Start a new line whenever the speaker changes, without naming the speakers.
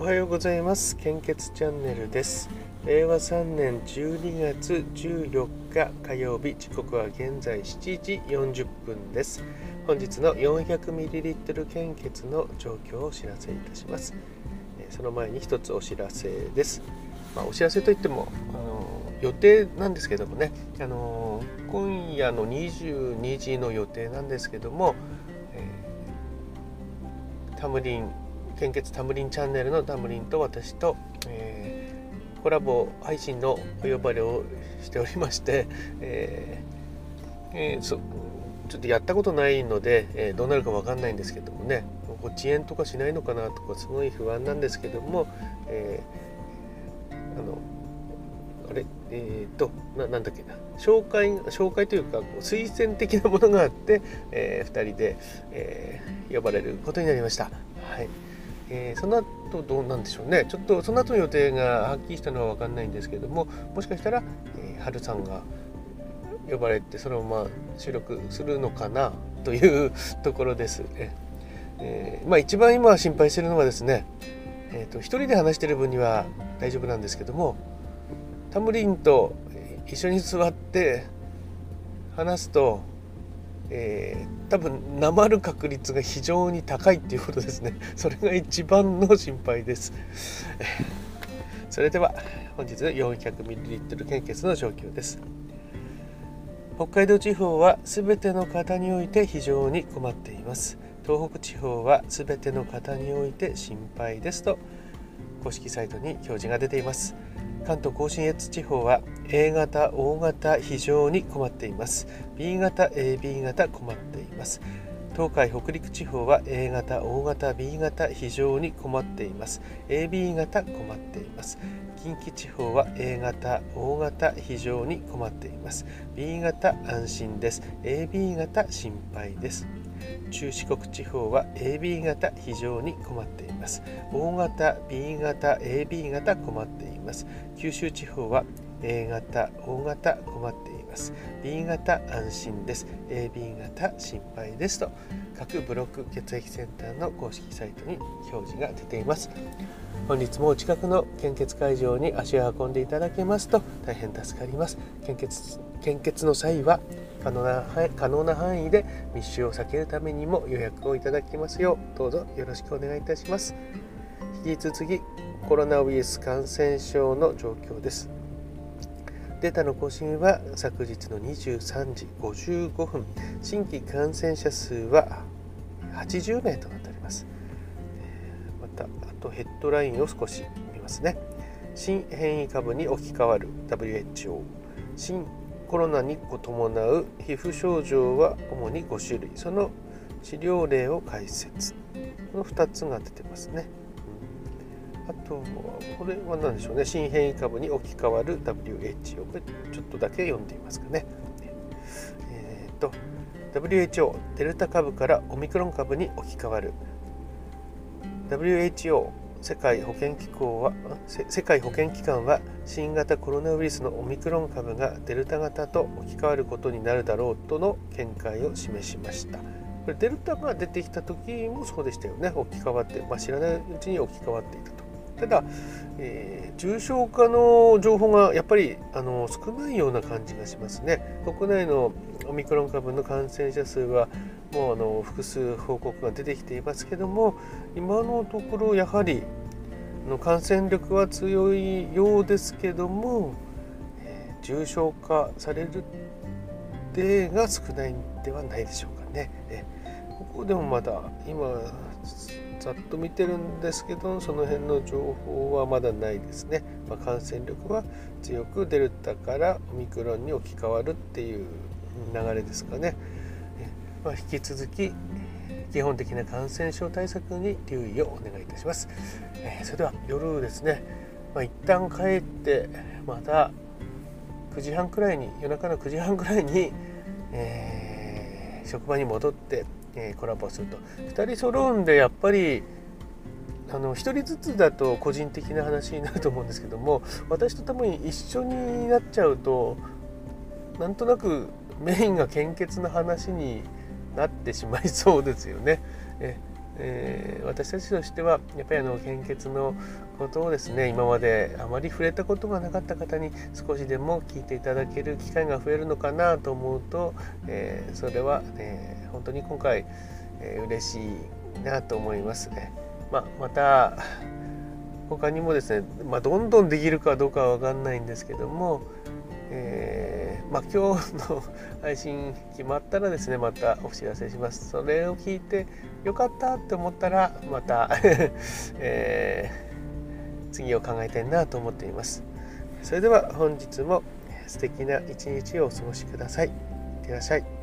おはようございます。献血チャンネルです。令和3年12月14日火曜日時刻は現在7時40分です。本日の 400ml 献血の状況をお知らせいたします。その前に一つお知らせです、まあ、お知らせといってもあの予定なんですけどもね。あの今夜の22時の予定なんですけども、えー、タムリン献血タムリンチャンネルのタムリンと私と、えー、コラボ配信のお呼ばれをしておりまして、えーえー、そちょっとやったことないので、えー、どうなるか分かんないんですけどもね遅延とかしないのかなとかすごい不安なんですけども、えー、あのあれえっ、ー、とななんだっけな紹介紹介というか推薦的なものがあって、えー、2人で、えー、呼ばれることになりました。はいえー、その後どうなんでしょうねちょっとその後の予定がはっきりしたのは分かんないんですけどももしかしたら、えー、春さんが呼ばれてそのまま収録するのかなという ところです。えー、まあ、一番今心配してるのはですね、えーと、一人で話してる分には大丈夫なんですけどもタムリンと一緒に座って話すとえー、多分なまる確率が非常に高いっていうことですね。それが一番の心配です。それでは本日の 400ml 献血の状況です。北海道地方は全ての方において非常に困っています。東北地方は全ての方において心配ですと公式サイトに表示が出ています。関東甲信越地方は A 型、O 型非常に困っています。B 型、AB 型困っています。東海北陸地方は A 型、O 型、B 型非常に困っています。AB 型困っています。近畿地方は A 型、O 型非常に困っています。B 型安心です。AB 型心配です。中四国地方は AB 型非常に困っています。O 型 B 型 AB 型困っています。九州地方は A 型 O 型困っています。B 型安心です。AB 型心配ですと各ブロック血液センターの公式サイトに表示が出ています。本日もお近くの献血会場に足を運んでいただけますと大変助かります。献血献血の際は可能な可能な範囲で密集を避けるためにも予約をいただきますようどうぞよろしくお願いいたします。引き続きコロナウイルス感染症の状況です。データの更新は昨日の23時55分。新規感染者数は80名となっております。またあとヘッドラインを少し見ますね。新変異株に置き換わる WHO 新コロナに伴う皮膚症状は主に5種類。その治療例を解説。この2つが出てますね、うんあとこれは何でしょうね。新変異株に置き換わる WHO これちょっとだけ読んでみますかね。えっ、ー、と WHO デルタ株からオミクロン株に置き換わる。WHO 世界保健機構は世界保健機関は新型コロナウイルスのオミクロン株がデルタ型と置き換わることになるだろうとの見解を示しました。これデルタが出てきた時もそうでしたよね。置き換わって、まあ、知らないうちに置き換わっていたと。ただ、えー、重症化の情報がやっぱりあの少ないような感じがしますね国内のオミクロン株の感染者数はもうあの複数報告が出てきていますけども今のところやはりの感染力は強いようですけども、えー、重症化される例が少ないんではないでしょうかね。えここでもまだ今ざっと見てるんですけどその辺の情報はまだないですね。まあ、感染力は強くデルタからオミクロンに置き換わるっていう流れですかね。まあ、引き続き基本的な感染症対策に留意をお願いいたします。えー、それでは夜ですね、まあ、一旦帰ってまた9時半くらいに夜中の9時半くらいに、えー、職場に戻って、え、コラボすると2人揃うんでやっぱりあの1人ずつだと個人的な話になると思うんですけども私と多分一緒になっちゃうとなんとなくメインが献血の話になってしまいそうですよね。ええー、私たちとしてはやっぱりあの献血のことをですね今まであまり触れたことがなかった方に少しでも聞いていただける機会が増えるのかなと思うと、えー、それは、ね、本当に今回、えー、嬉しいなと思いますね。まあ、また他にもですね、まあ、どんどんできるかどうかは分かんないんですけども、えー、まあ、今日の配信決まったらですねまたお知らせします。それを聞いてよかったって思ったらまた えー、次を考えたいなと思っています。それでは本日も素敵な一日をお過ごしください。いってらっしゃい。